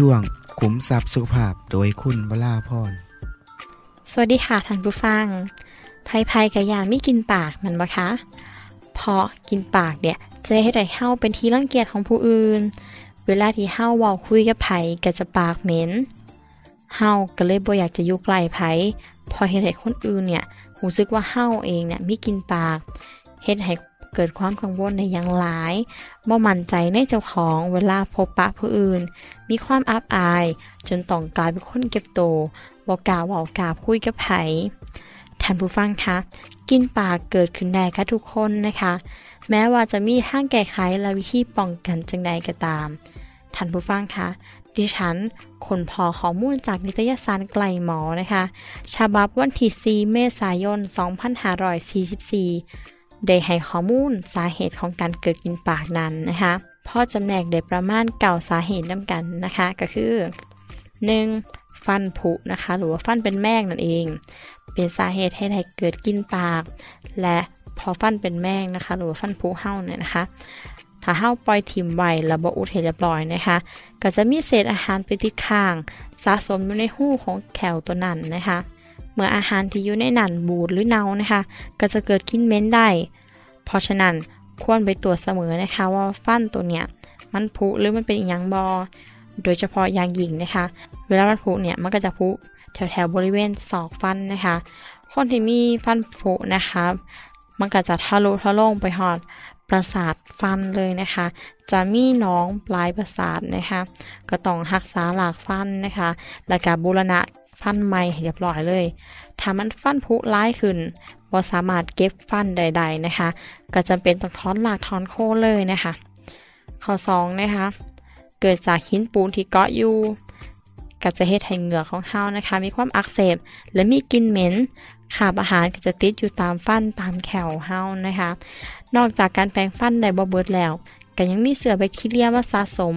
ช่วงขุมทรัพย์สุขภาพโดยคุณวราพรสวัสดีค่ะท่านผู้ฟังภัยภัยกับยานไม่กินปากมันบ่คะเพราะกินปากเนี่ยจะให้ได้เฮ้าเป็นที่รังเกียจของผู้อื่น เวลาที่เฮ้าเว้าคุยกับไผก็จะปากเหม็นเฮ้าก็เลยบ่อยากจะอยู่ใกลไผเพอเฮ็ดให้คนอื่นเนี่ยรู้สึกว่าเฮ้าเองเนี่ยไมีกินปากเฮ็ดให้ เกิดความกังวลในอย่างหลายบ่มั่นใจในเจ้าของเวลาพบปะผู้อื่น มีความอับอาย จนต้องกลายเป็นคนเก็บโตบ่กล้าเว้ากล้าคุยกับไผท่านผู้ฟังคะกินปากเกิดขึ้นได้กับทุกคนนะคะ แม้ว่าจะมีทางแก้ไขและวิธีป้องกันจังใดก็ตามท่านผู้ฟังคะดิฉันคนพอข้อมูลจากนิตยสารไกลหมอนะคะ ฉบับวันที่4เมษายน 2544 ได้ให้ข้อมูลสาเหตุของการเกิดกินปากนั้นนะคะพ่อจำแนกได้ประมาณเก่าสาเหตุน้ำกันนะคะ ก็คือ 1. ฟันผุนะคะ หรือว่าฟันเป็นแมงนั่นเอง เป็นสาเหตุให้ให้เกิดกินปาก และพอฟันเป็นแมงนะคะ หรือว่าฟันผุเห่าเนี่ยนะคะถ้าเห่าปล่อยถิ่มไว้ระบบอุดให้เรียบร้อยนะคะ ก็จะมีเศษอาหารไปติดข้าง สะสมอยู่ในหูของแขวตัวนั้นนะคะ มื่ออาหารที่อยู่ในนั่นบูดหรือเน่านะคะ ก็จะเกิดกลินเหม็นได้ เพราะฉะนั้นควรไปตรวจเสมอนะคะว่าฟันตัวเนี้ยมันผุหรือมันเป็นอีหยังบอ โดยเฉพาะอย่างยิ่งนะคะ เวลามันผุเนี่ยมันก็จะผุแถวแถวบริเวณศอกฟันนะคะ คนที่มีฟันผุนะคะ มันก็จะทะลุทะลงไปหอดประสาทฟันเลยนะคะ จะมีน้องปลายประสาทนะคะ ก็ต้องรักษาหลากฟันนะคะ และการบูรณะ ฟันใหม่เรียบร้อยเลย ถ้ามันฟันผุร้ายขึ้นบ่สามารถเก็บฟันใด ๆนะคะ ก็จำเป็นต้องถอนหลากถอนโคเลยนะคะ ข้อสองนะคะ เกิดจากหินปูนที่เกาะอยู่ก็จะเฮ็ดให้เหงือกของเฮานะคะ มีความอักเสบ และมีกลิ่นเหม็นขาบอาหารก็จะติดอยู่ตามฟันตามแขวเฮานะคะ นอกจากการแปรงฟันได้บ่เบิดแล้ว ก็ยังมีเสือแบคทีเรียมาสะสม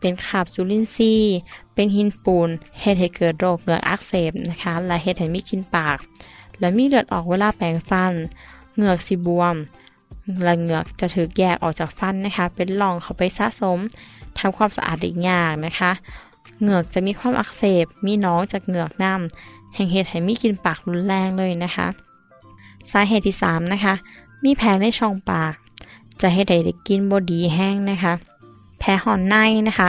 เป็นขาบจุลินทรีย์ เป็นหินปูนเฮ็ดให้เกิดโรคเหงือกอักเสบนะคะ และเฮ็ดให้มีกินปาก และมีเลือดออกเวลาแปรงฟัน เหงือกสิบวม และเหงือกจะถูกแยกออกจากฟันนะคะ เป็นหลองเข้าไปสะสมทำความสะอาดได้ยากนะคะ เหงือกจะมีความอักเสบ มีน้องจากเหงือกน้ำแห่งเหตุให้มีกินปากรุนแรงเลยนะคะ สาเหตุที่3นะคะมีแผลในช่องปาก จะให้ได้ได้กินบอดีแห้งนะคะแผลห่อนในนะคะ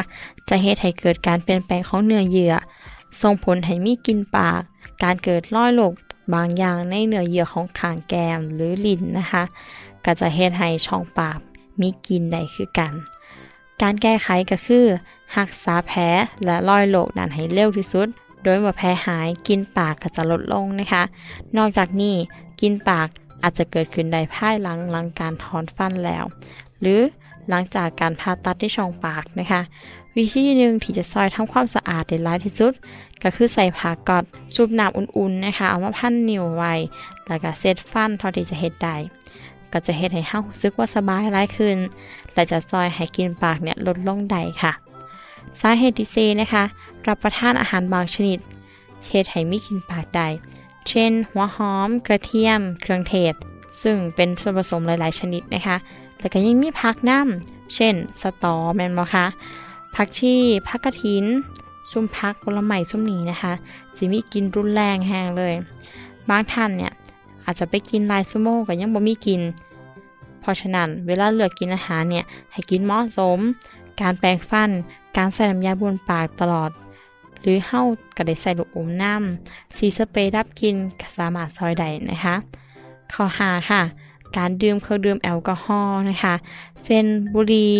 จะเหตุให้เกิดการเปลี่ยนแปลงของเนื้อเยื่อส่งผลให้มีกินปาก การเกิดร้อยโรคบางอย่างในเนื้อเยื่อของขางแกมหรือลิ้นนะคะ ก็จะเฮ็ดให้ช่องปากมีกินได้คือกัน การแก้ไขก็คือรักษาแผลและรอยโรคนั้นให้เร็วที่สุด โดยเมื่อแผลหายกินปากก็จะลดลงนะคะ นอกจากนี้กินปาก อาจจะเกิดขึ้นได้ภายหลังหลังการถอนฟันแล้ว หรือหลังจากการผ่าตัดที่ช่องปากนะคะ วิธีหนึ่งที่จะซอยทำความสะอาดได้ร้ายที่สุด ก็คือใส่ผ้ากอดซุบน้ำอุ่นๆนะคะเอามาพันนิ้วไว้แล้วก็เซตฟันเท่าที่จะเฮ็ดได้ก็จะเฮ็ดให้เฮารู้สึกว่าสบายหลายขึ้น และจะซอยให้กินปากเนี่ยลดลงได้ค่ะ สาเหตุที่4นะคะ รับประทานอาหารบางชนิดเฮ็ดให้มีกินปากได้ เช่น หัวหอม กระเทียม เครื่องเทศ ซึ่งเป็นส่วนผสมหลาย ๆ ชนิดนะคะ แล้วก็ยังมีผักน้ำเช่น สตอแมนบ่คะผักชีผักกระถินซุ่มพักผลไม้ซุ่มนี้นะคะจะมีกินรุนแรงแห้งเลย บางท่านเนี่ยอาจจะไปกินลายซูโม่ก็ยังบ่มีกิน เพราะฉะนั้นเวลาเลือกกินอาหารเนี่ยให้กินเหมาะสม การแปรงฟัน การใส่น้ำยาบนปากตลอด หรือเฮ้าก็ได้ใส่ลูกอมน้ำสีสเปรย์รับกินก็สามารถซอยได้นะคะ ข้อหาค่ะ การดื่มเครื่องดื่มแอลกอฮอล์นะคะเช่นบุหรี่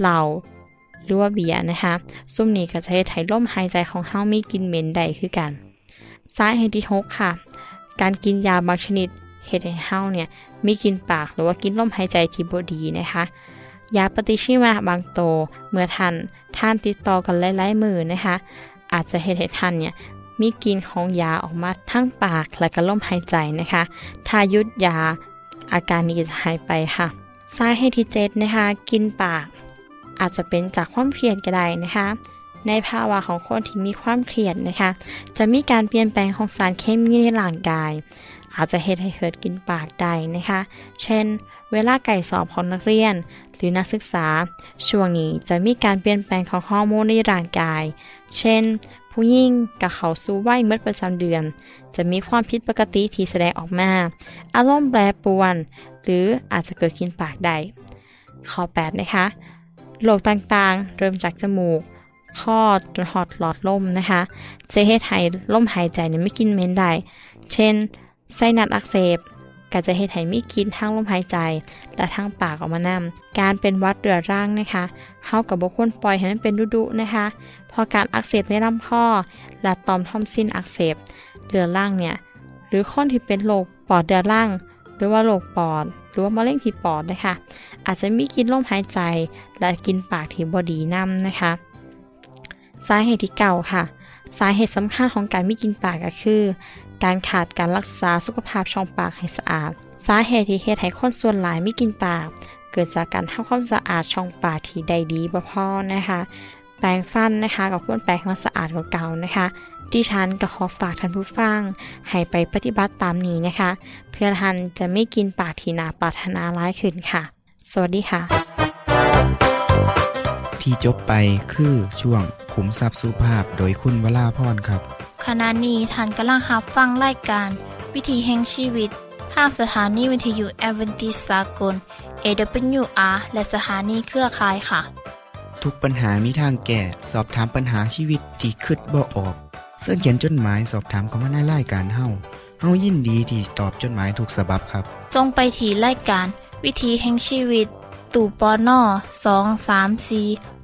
เหล้าหรือว่าเบียร์นะคะ ซุ่มนี้ก็จะให้ไถล่มหายใจของเฮ้ามีกินเหม็นได้คือกันสาเหตุที่หกค่ะ การกินยาบางชนิดเฮ็ดให้เฮ้าเนี่ยมีกินปากหรือว่ากินลมหายใจที่บดีนะคะ ยาปฏิชีวนะบางโตเมื่อท่านท่านติดต่อกันหลายๆมือนะคะ อาจจะเฮ็ดให้ท่านเนี่ยมีกินของยาออกมาทั้งปากและก็ลมหายใจนะคะ ถ้ายุดยาอาการนี้จะหายไปค่ะ สาเหตุที่เจ็ดนะคะ กินปาก อาจจะเป็นจากความเครียดก็ได้นะคะ ในภาวะของคนที่มีความเครียดนะคะ จะมีการเปลี่ยนแปลงของสารเคมีในร่างกาย อาจจะเหตุให้เกิดกินปากได้นะคะ เช่น เวลาไก่สอบของนักเรียน หรือนักศึกษา ช่วงนี้จะมีการเปลี่ยนแปลงของฮอร์โมนในร่างกาย เช่น ผู้หญิงกับเขาสู่วัยเมื่อประจำเดือน จะมีความผิดปกติที่แสดงออกมา อารมณ์แปรปรวน หรืออาจจะเกิดกินปากได้ข้อ 8 นะคะโรคต่างๆ เริ่มจากจมูกข้อจนหอดหลอดลมนะคะจะเฮ็ดให้ลมหายใจเนี่ยไม่กินเม็นได้ เช่น ไส้นัดอักเสบ ก็จะเฮ็ดให้มีกินทั้งลมหายใจ และทั้งปากออกมานำการเป็นวัดเรือรังนะคะเฮากับบุคคลปล่อยให้มันเป็นดุๆนะคะ พอการอักเสบในลำคอและตอมทอมซินอักเสบเรือรังเนี่ยหรือคนที่เป็นโรคปอดเรือรังหรือว่าโรคปอด หรือว่ามะเร็งที่ปอดนะคะ อาจจะมีกินลมหายใจ และกินปากที่บอดีน้ำนะคะ สาเหตุที่เก่าค่ะ สาเหตุสำคัญของการม่กินปากก็คือ การขาดการรักษาสุขภาพช่องปากให้สะอาด สาเหตุที่เฮ็ดให้คนส่วนหลายไม่กินปาก เกิดจากการทำความสะอาดช่องปากที่ได้ดีบ่พอนะคะ แปรงฟันนะคะกับควรแปรงให้มันสะอาดกว่าเก่านะคะดิฉันก็ขอฝากท่านผู้ฟังให้ไปปฏิบัติตามนี้นะคะ เพื่อท่านจะไม่กินปากที่นาปรารถนาร้ายขึ้นค่ะ สวัสดีค่ะ ที่จบไปคือช่วงขุมทรัพย์สุภาพโดยคุณวราพรครับ ขณะนี้ท่านกำลังรับฟังรายการ วิธีแห่งชีวิตทางสถานีวิทยุแอเวนติสากล AWR และสถานีเครือข่ายค่ะ ทุกปัญหามีทางแก้ สอบถามปัญหาชีวิตที่คิดบ่ออก เสื้อเขียนจดหมายสอบถามเขามาในรายการเฮาเฮายินดีที่ตอบจดหมายถูกสาบบครับทรงไปถีรายการ วิธีแห่งชีวิต ตู่ปอนอสองสามสี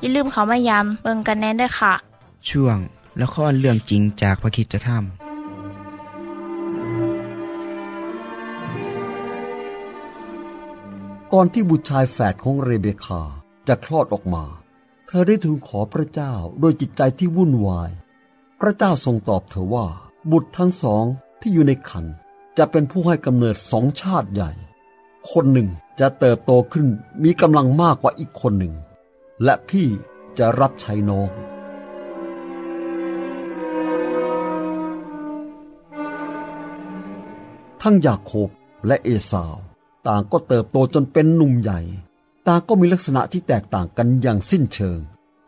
อย่าลืมเขามายามเบิงกันแน่นด้วยค่ะ ช่วงละครเรื่องจริงจากพระคิดจะทำก่อนที่บุตรชายแฝดของเรเบคาจะคลอดออกมา เธอได้ทูลขอพระเจ้าโดยจิตใจที่วุ่นวาย พระเจ้าทรงตอบเธอว่า บุตรทั้งสองที่อยู่ในคันจะเป็นผู้ให้กำเนิดสองชาติใหญ่ คนหนึ่งจะเติบโตขึ้นมีกำลังมากกว่าอีกคนหนึ่ง และพี่จะรับใช้น้องทั้งยาโคบและเอสาว ต่างก็เติบโตจนเป็นหนุ่มใหญ่ ต่างก็มีลักษณะที่แตกต่างกันอย่างสิ้นเชิง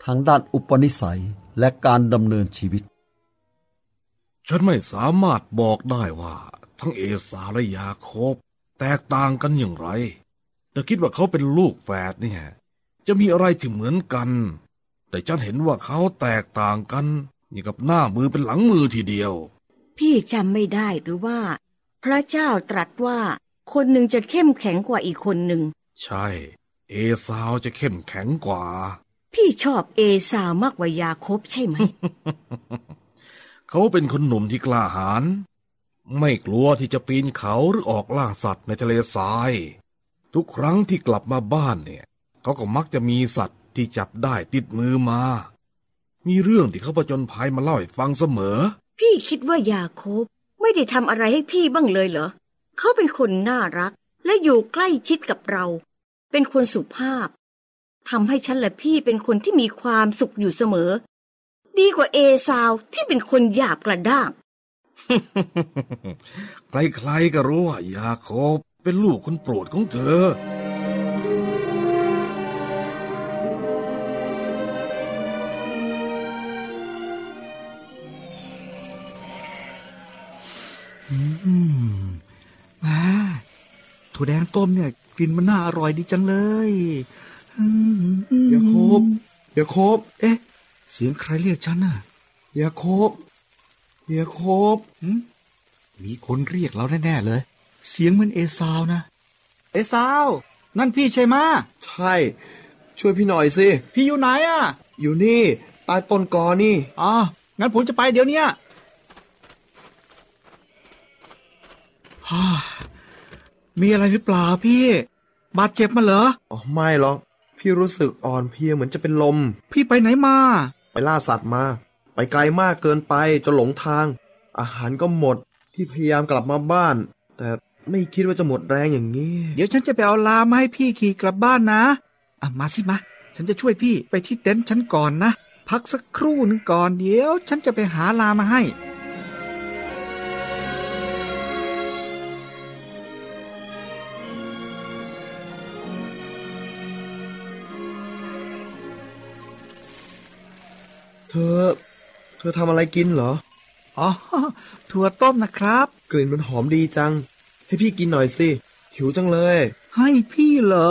ทั้งด้านอุปนิสัยและการดำเนินชีวิต ฉันไม่สามารถบอกได้ว่า ทั้งเอสาและยาโคบ แตกต่างกันอย่างไรแต่คิดว่าเขาเป็นลูกแฝดเนี่ย จะมีอะไรที่เหมือนกัน แต่ฉันเห็นว่าเขาแตกต่างกันอย่างกับหน้ามือเป็นหลังมือทีเดียว พี่จำไม่ได้หรือว่า พระเจ้าตรัสว่า คนหนึ่งจะเข้มแข็งกว่าอีกคนหนึ่ง ใช่ เอซาวจะเข้มแข็งกว่า พี่ชอบเอสาวมากกว่ายาคบใช่ไหม เขาเป็นคนหนุ่มที่กล้าหาญไม่กลัวที่จะปีนเขาหรือออกล่าสัตว์ในทะเลทราย ทุกครั้งที่กลับมาบ้านเนี่ย เขาก็มักจะมีสัตว์ที่จับได้ติดมือมา มีเรื่องที่เขาประจนภัยมาเล่าให้ฟังเสมอ พี่คิดว่ายาคบไม่ได้ทำอะไรให้พี่บ้างเลยเหรอ เขาเป็นคนน่ารักและอยู่ใกล้ชิดกับเรา เป็นคนสุภาพทำให้ฉันและพี่เป็นคนที่มีความสุขอยู่เสมอ ดีกว่าเอซาวที่เป็นคนหยาบกระด้าง ใครๆก็รู้ว่ายาโคบเป็นลูกคนโปรดของเธอ วแดงต้มเนี่ยกลิ่นมันน่าอร่อยดีจังเลยอืมยาโคบยาโคบเอ๊ะ เสียงใครเรียกฉันน่ะยาโคบยาโคบหึมีคนเรียกเราแน่ๆเลย เสียงเหมือนเอซาวนะ เอซาว นั่นพี่ใช่ไหมะใช่ ช่วยพี่หน่อยสิ พี่อยู่ไหนอะ อยู่นี่ ใต้ต้นกอนี่อ๋องั้นผมจะไปเดี๋ยวเนี้ยฮ่า มีอะไรหรือเปล่าพี่ บาดเจ็บมาเหรอ อ๋อไม่หรอก พี่รู้สึกอ่อนเพลียเหมือนจะเป็นลม พี่ไปไหนมา ไปล่าสัตว์มา ไปไกลมากเกินไปจนหลงทาง อาหารก็หมด พี่พยายามกลับมาบ้าน แต่ไม่คิดว่าจะหมดแรงอย่างนี้ เดี๋ยวฉันจะไปเอาลามาให้พี่ขี่กลับบ้านนะอะมาสิมา ฉันจะช่วยพี่ไปที่เต็นท์ฉันก่อนนะ พักสักครู่หนึ่งก่อนเดี๋ยว ฉันจะไปหาลามาให้ เธอ เธอทำอะไรกินเหรอ อ๋อ ถั่วต้มนะครับ กลิ่นมันหอมดีจัง ให้พี่กินหน่อยสิ หิวจังเลย ให้พี่เหรอ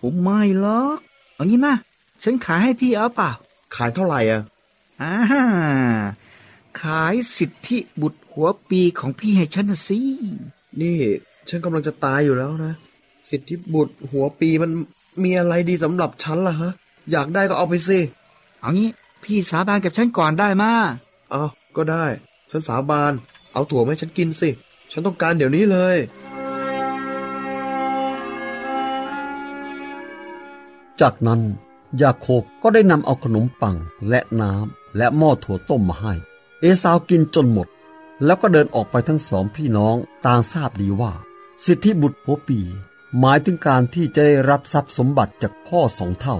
ผมไม่หรอกเอางี้มา ฉันขายให้พี่เอาเปล่า ขายเท่าไหร่อะอ่าขายสิทธิบุตรหัวปีของพี่ให้ฉันนะสิ นี่ฉันกำลังจะตายอยู่แล้วนะ สิทธิบุตรหัวปีมันมีอะไรดีสำหรับฉันล่ะฮะ อยากได้ก็เอาไปสิ เอางี้ พี่สาบานกับฉันก่อนได้มาเอาก็ได้ ฉันสาบาน เอาถั่วมาให้ฉันกินสิ ฉันต้องการเดี๋ยวนี้เลย จากนั้นยาโคบก็ได้นำเอาขนมปังและน้ำและหม้อถั่วต้มมาให้ เอสาวกินจนหมด แล้วก็เดินออกไปทั้งสองพี่น้องต่างทราบดีว่า สิทธิบุตรหัวปี หมายถึงการที่จะได้รับทรัพย์สมบัติจากพ่อสองเท่า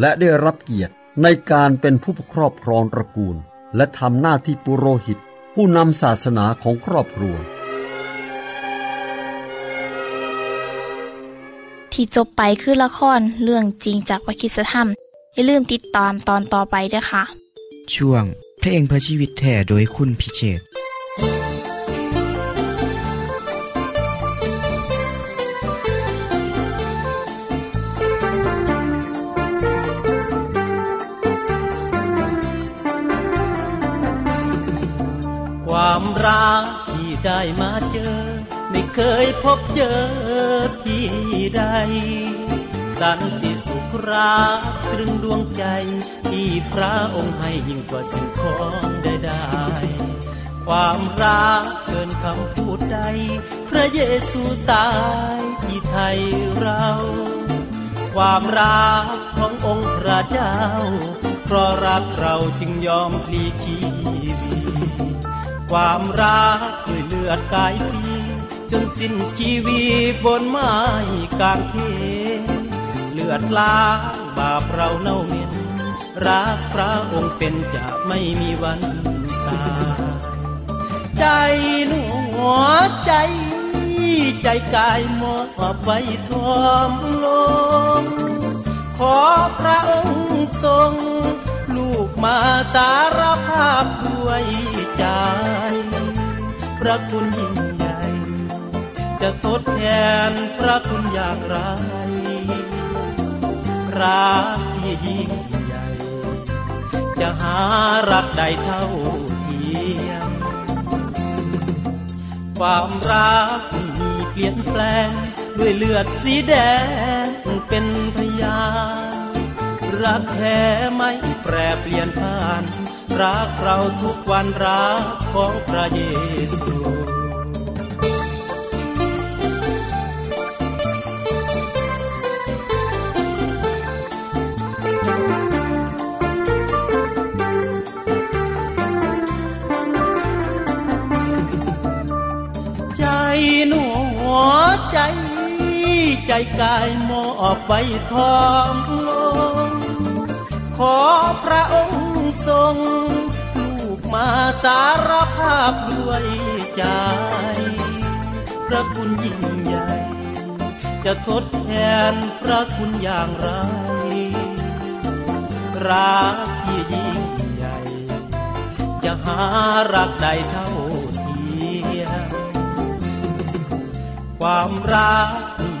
และได้รับเกียรติ ในการเป็นผู้ครอบครองตระกูล และทำหน้าที่ปุโรหิต ผู้นำศาสนาของครอบครัว ที่จบไปคือละครเรื่องจริงจากวิคิสธรรม อย่าลืมติดตามตอนต่อไปด้วยค่ะ ช่วงเพลงเพื่อชีวิตแท่โดยคุณพิเชษ ได้มาเจอ ไม่เคยพบเจอที่ใด สันติสุขรักตรึงดวงใจ ที่พระองค์ให้ยิ่งกว่าสิ่งของใดๆความรักเกินคำพูดใด พระเยซูตายที่ไทยเรา ความรักขององค์พระเจ้า เพราะรักเราจึงยอมพลีชีวิตความรัก ลือดกายพีจนสิ้นชีวิตบนไม้กางเขนเลือดล้างบาปเราเน่าเหม็นรักพระองค์เป็นจะไม่มีวันตายใจหนัวใจ ใจกายมอบไว้ทอมลงขอพระองค์ทรง ลูกมาสารภาพด้วย คุณยิ่งใหญ่ จะทดแทนพระคุณอย่างไรรักที่ยิ่งใหญ่ จะหารักใดเท่าเทียม ความรักมีเปลี่ยนแปลง ด้วยเลือดสีแดงเป็นพยานรักแท้ไม่แปรเปลี่ยนผ่าน รักเราทุกวันรักของพระเยซูใจหนูหัวใจใจกายมอบไปทองลงขอพระองค์ ทรงลูกมาสารภาพด้วยใจ พระคุณยิ่งใหญ่ จะทดแทนพระคุณอย่างไร รักที่ยิ่งใหญ่ จะหารักใดเท่าเทียมความรัก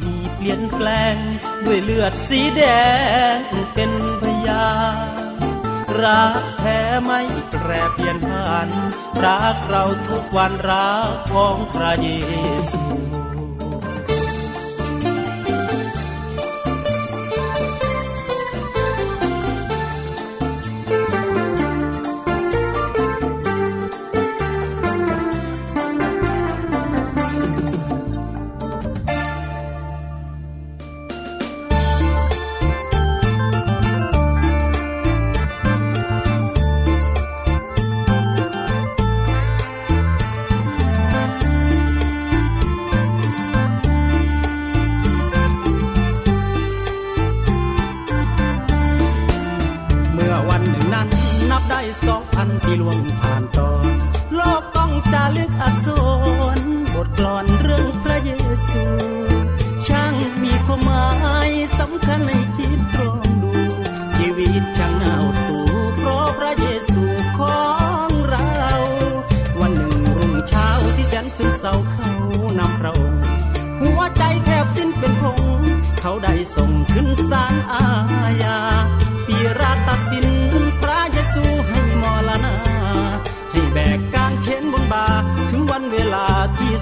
มีเปลี่ยนแปลงด้วยเลือดสีแดงเป็นพยาน รักแท้ไม่แปรเปลี่ยนผัน รักเราทุกวันรักของพระเยซู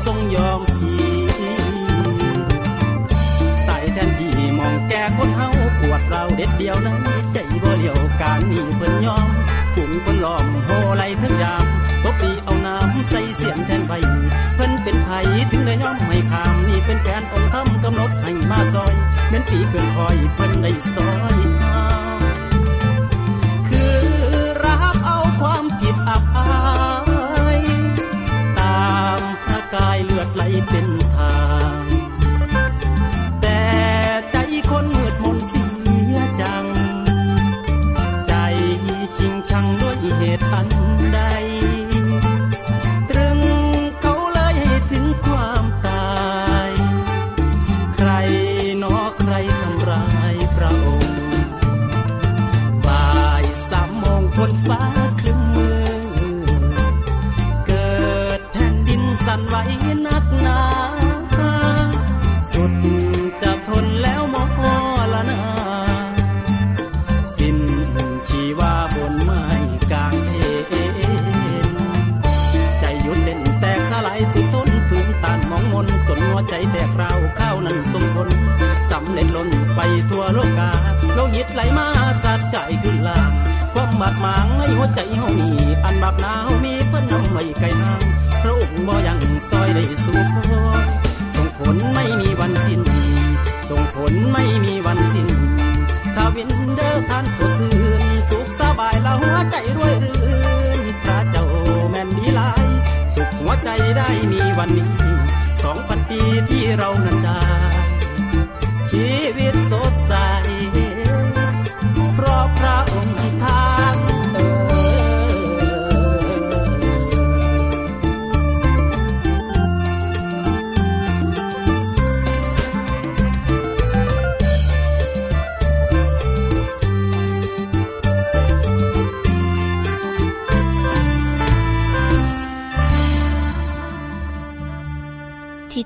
ที่ทรงยอมพีตายแทนที่มองแก่คนเฮาปวดเราเด็ดเดียวนั้นใจบ่เลียวการนี้เพิ่นยอมฝุ่นเพิ่นล้อมโหไหลทั้งยามตบตีเอาน้ำใส่เสียนแทนใบเพิ่นเป็นไผถึงได้ยอมให้ข้ามนี่เป็นแผนองค์ธรรมกำหนดให้มาซอยเม้นปีเกินคอยเพิ่นได้ซอยหาคือรับเอาความผิดอับอาย กายเลือดไหลเป็นทาง แต่ใจคนมืดมนเสียจัง ใจชิงชังด้วยเหตุอัน มี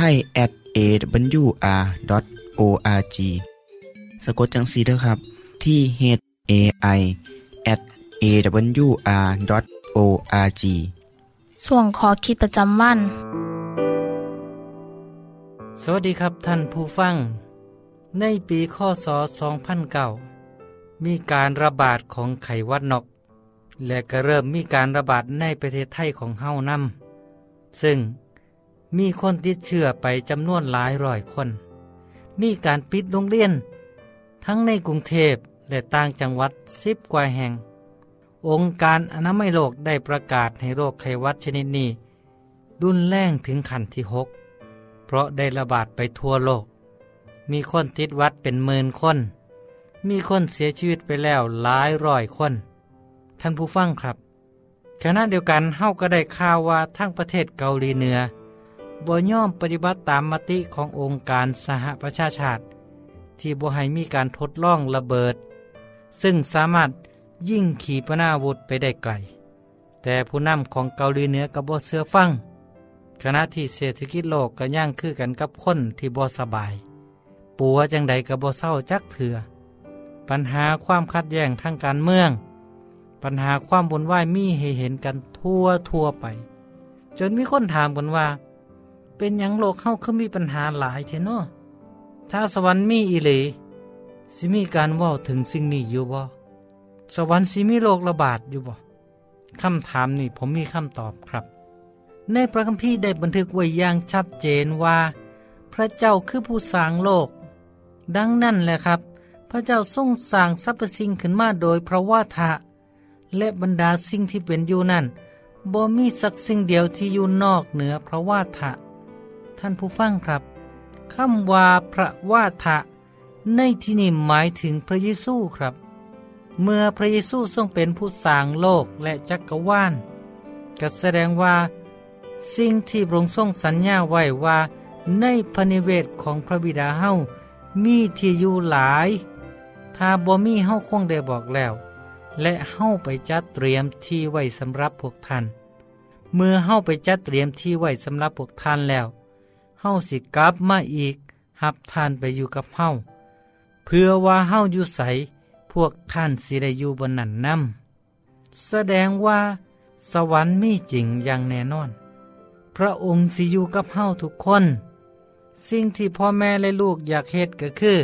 ไทย at awr.org สะกดจังสีเด้อครับ ที่ h a i at awr.org ส่วนขอคิดประจำวัน สวัสดีครับท่านผู้ฟัง ในปีข้อศ2009 มีการระบาดของไข้หวัดนก และก็เริ่มมีการระบาดในประเทศไทยของเฮานำซึ่ง มีคนติดเชื้อไปจำนวนหลายร้อยคน มีการปิดโรงเรียน ทั้งในกรุงเทพและต่างจังหวัดสิบกว่าแห่ง องค์การอนามัยโลกได้ประกาศให้โรคไข้หวัดชนิดนี้รุนแรงถึงขั้นที่หกเพราะได้ระบาดไปทั่วโลก มีคนติดวัดเป็นหมื่นคน มีคนเสียชีวิตไปแล้วหลายร้อยคน ท่านผู้ฟังครับขณะเดียวกันเฮาก็ได้ข่าวว่าทั้งประเทศเกาหลีเหนือ บ่ย่อมปฏิบัติตามมติขององค์การสหประชาชาติ ที่บ่ให้มีการทดลองระเบิด ซึ่งสามารถยิ่งขีปนาวุธไปได้ไกล แต่ผู้นำของเกาหลีเหนือกับบ่เสือฟังขณะที่เศรษฐกิจโลกก็ย่างคือกันกับคนที่บ่สบาย ปัวจังใดก็บ่เศร้าจักเถื่อปัญหาความขัดแย้งทางการเมือง ปัญหาความบุญไหวายมีให้เห็นกันทั่วทั่วไป จนมีคนถามกันว่า เป็นหยังโลกเข้าคือมีปัญหาหลายเทนอถ้าสวรรค์มีอีหลีสิมีการว่าถึงสิ่งนี้อยู่บ่สวรรค์สิมีโรคระบาดอยู่บ่คำถามนี่ผมมีคำตอบครับ ในพระคัมภีร์ได้บันทึกไว้อย่างชัดเจนว่า พระเจ้าคือผู้สร้างโลก ดังนั้นแหละครับ พระเจ้าทรงสร้างสรรพสิ่งขึ้นมาโดยพระวาทะ และบรรดาสิ่งที่เป็นอยู่นั้นบ่มีสักสิ่งเดียวที่อยู่นอกเหนือพระวาทะ ท่านผู้ฟังครับคำว่าพระวาทะ ในที่นี้หมายถึงพระเยซูครับ เมื่อพระเยซูทรงเป็นผู้สร้างโลกและจักรวาลก็แสดงว่า สิ่งที่พระองค์ทรงสัญญาไว้ว่าในพระนิเวศของพระบิดาเฮามีที่อยู่หลาย ถ้าบ่มีเฮาคงได้บอกแล้ว และเฮาไปจัดเตรียมที่ไว้สำหรับพวกท่าน เมื่อเฮาไปจัดเตรียมที่ไว้สำหรับพวกท่านแล้ว เฮาสิกลับมาอีกหับท่านไปอยู่กับเฮาเพื่อว่าเฮาอยู่ใสพวกท่านสิได้อยู่บนนั้นนำแสดงว่า สวรรค์มีจริงอย่างแน่นอน พระองค์สิอยู่กับเฮาทุกคน สิ่งที่พ่อแม่และลูกอยากเฮ็ดก็คือ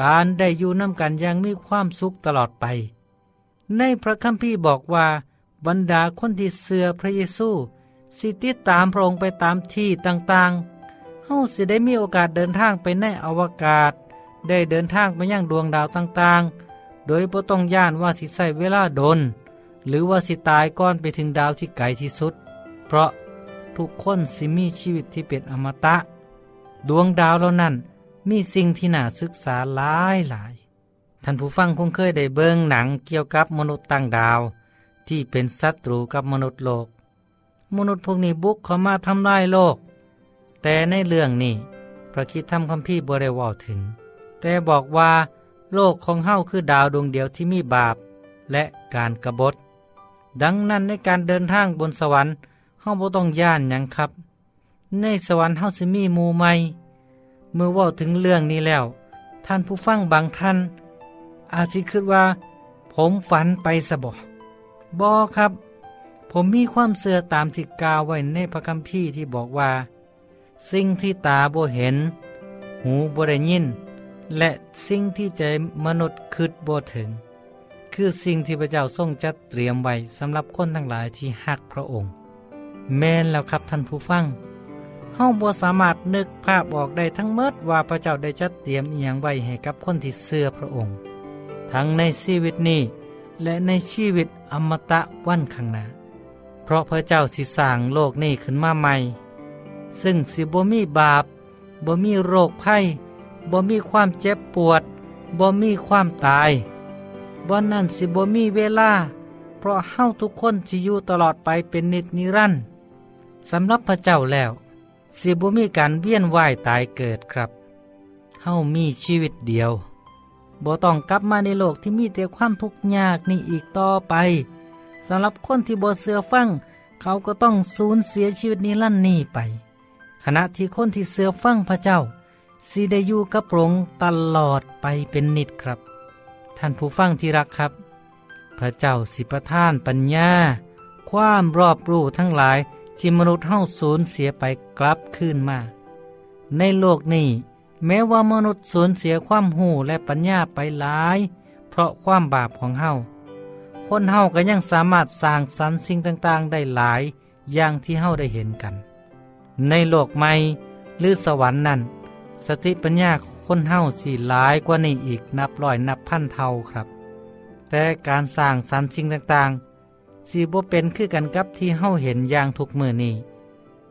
การได้อยู่น้ำกันอย่างมีความสุขตลอดไป ในพระคัมภีร์บอกว่า บรรดาคนที่เสือพระเยซู สิติดตามพระองค์ไปตามที่ต่างๆ เฮาสิได้มีโอกาสเดินทางไปในอวกาศ ได้เดินทางไปยังดวงดาวต่างๆ โดยบ่ต้องย่านว่าสิใส่เวลาโดน หรือว่าสิตายก่อนไปถึงดาวที่ไกลที่สุด เพราะทุกคนสิมีชีวิตที่เป็นอมตะ ดวงดาวเหล่านั้นมีสิ่งที่น่าศึกษาหลายหลายท่านผู้ฟังคงเคยได้เบิ่งหนังเกี่ยวกับมนุษย์ต่างดาว ที่เป็นศัตรูกับมนุษย์โลก มนุษย์พวกนี้บุกเข้ามาทำลายโลก แต่ในเรื่องนี้พระคิดทำคำพี่บริวาถึง แต่บอกว่าโลกของเฮาคือดาวดวงเดียวที่มีบาป และการกรบฏ ดังนั้นในการเดินทางบนสวรรค์เฮาบ่ต้องย่านยังครับ ในสวรรค์เฮาสิมีมู่ใหม่เมื่อว่าถึงเรื่องนี้แล้ว ท่านผู้ฟังบางท่าน อาจสิคิดว่า ผมฝันไปสะบอบอครับ ผมมีความเสื่อตามที่กาวไว้ในพระคัมภีร์ที่บอกว่า สิ่งที่ตาบ่เห็น หูบ่ได้ยิน และสิ่งที่ใจมนุษย์คิดบ่ถึง คือสิ่งที่พระเจ้าทรงจัดเตรียมไว้สำหรับคนทั้งหลายที่ฮักพระองค์ แม่นแล้วครับท่านผู้ฟังเฮาบ่สามารถนึกภาพออกได้ทั้งเมดว่าพระเจ้าได้จัดเตรียมอีหยังไว้ให้กับคนที่เสื่อพระองค์ ทั้งในชีวิตนี้ และในชีวิตอมตะวันข้างหน้าเพราะพระเจ้าสิสร้างโลกนี้ขึ้นมาใหม่ ซึ่งสิบ่มีบาปบ่มีโรคภัยบ่มีความเจ็บปวดบ่มีความตายบ่นั่นสิบ่มีเวลา เพราะเฮาทุกคนสิอยู่ตลอดไปเป็นนิจนิรันดร์สำหรับพระเจ้าแล้วสิบ่มีการเวียนว่ายตายเกิดครับเฮามีชีวิตเดียวบ่ต้องกลับมาในโลกที่มีแต่ความทุกข์ยากนี่อีกต่อไปสำหรับคนที่บ่เสือฟัง เขาก็ต้องสูญเสียชีวิตนิรันดร์นี้ไป ขณะที่คนที่เสือฟังพระเจ้าสิได้อยู่กับพระองค์ตลอดไปเป็นนิดครับ ท่านผู้ฟังที่รักครับ พระเจ้าสิประท่านปัญญา ความรอบรู้ทั้งหลายที่มนุษย์เฮาสูญเสียไปกลับคืนมา ในโลกนี้แม้ว่ามนุษย์สูญเสียความหูและปัญญาไปหลาย เพราะความบาปของเฮาคนเฮาก็ยังสามารถสร้างสรรค์สิ่งต่างๆ ได้หลายอย่างที่เฮาได้เห็นกัน ในโลกใหม่หรือสวรรค์นั้นสติปัญญาคนเฮาสี่หลายกว่านี้อีกนับร้อยนับพันเท่าครับ แต่การสร้างสรรค์สิ่งต่างๆสีบ่เป็นคือกันกับที่เฮาเห็นอย่างทุกมือนี้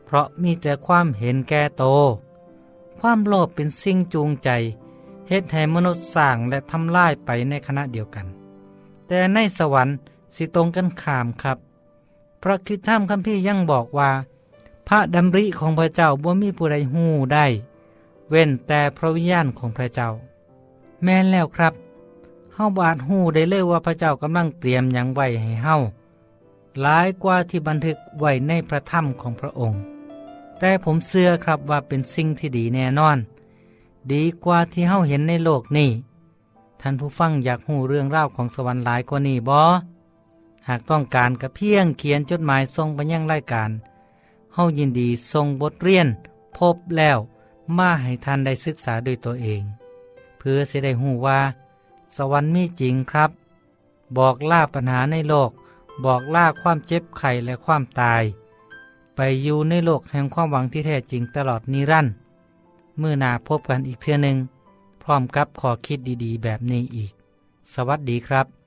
เพราะมีแต่ความเห็นแก่โต ความโลภเป็นสิ่งจูงใจเฮ็ดให้มนุษย์สร้างและทำลายไปในขณะเดียวกัน แต่ในสวรรค์สิตรงกันข้ามครับ พระคิดท่ามคัมภีร์ยังบอกว่า พระดำริของพระเจ้าบ่มีผู้ใดหู้ได้ เว้นแต่พระวิญญาณของพระเจ้า แม่นแล้วครับเฮาบาดหูได้เลยว่าพระเจ้ากำลังเตรียมหยังไว้ให้เฮาหลายกว่าที่บันทึกไว้ในพระธรรมของพระองค์ แต่ผมเชื่อครับว่าเป็นสิ่งที่ดีแน่นอน ดีกว่าที่เฮาเห็นในโลกนี้ท่านผู้ฟังอยากหูเรื่องราวของสวรรค์หลายกว่านี้บ่หากต้องการกระเพียงเขียนจดหมายส่งไปยังรายการ เฮายินดีส่งบทเรียน พบแล้วมาให้ท่านได้ศึกษาโดยตัวเอง เพื่อจะได้หูว่า สวรรค์มีจริงครับ บอกล่าปัญหาในโลก บอกล่าความเจ็บไข้และความตาย ไปอยู่ในโลกแห่งความหวังที่แท้จริงตลอดนิรันดร์เมื่อนาพบกันอีกเทื่อหนึ่งพร้อมกับขอคิดดีๆ แบบนี้อีก สวัสดีครับ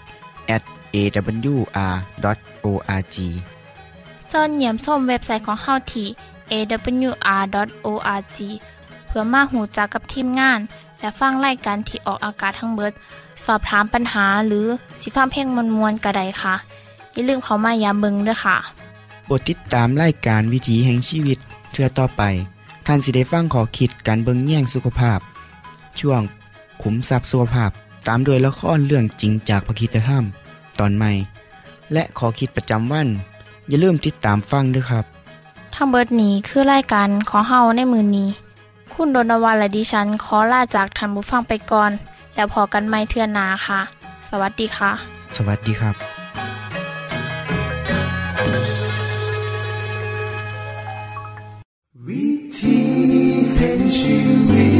at awr.org เสิร์ชเยี่ยมส้มเว็บไซต์ของเฮาที่ awr.org เพื่อมาหูจักกับทีมงาน และฟังไล่กันที่ออกอากาศทั้งเบิด สอบถามปัญหาหรือสิฟ้าเพลงมวลมวลกระไดค่ะ อย่าลืมเขามายามเบิงด้วยค่ะโปรดติดตามรายการวิถีแห่งชีวิตเทือต่อไปท่านสิได้ฟังขอคิดการเบิงแย่งสุขภาพ ช่วงขุมทรัพย์สุขภาพ ตามโดยละครเรื่องจริงจากพระคีตธรรม ตอนใหม่ และขอคิดประจำวัน อย่าลืมติดตามฟังด้วยครับ ทั้งเบิดนี้คือรายการขอเฮาในมือนนี้ คุณโดนวันและดิฉันขอลาจากทันบุฟังไปก่อน แล้วพอกันไม่เทื่อนนาค่ะ สวัสดีค่ะ สวัสดีครับวิธีแห่งชีวิต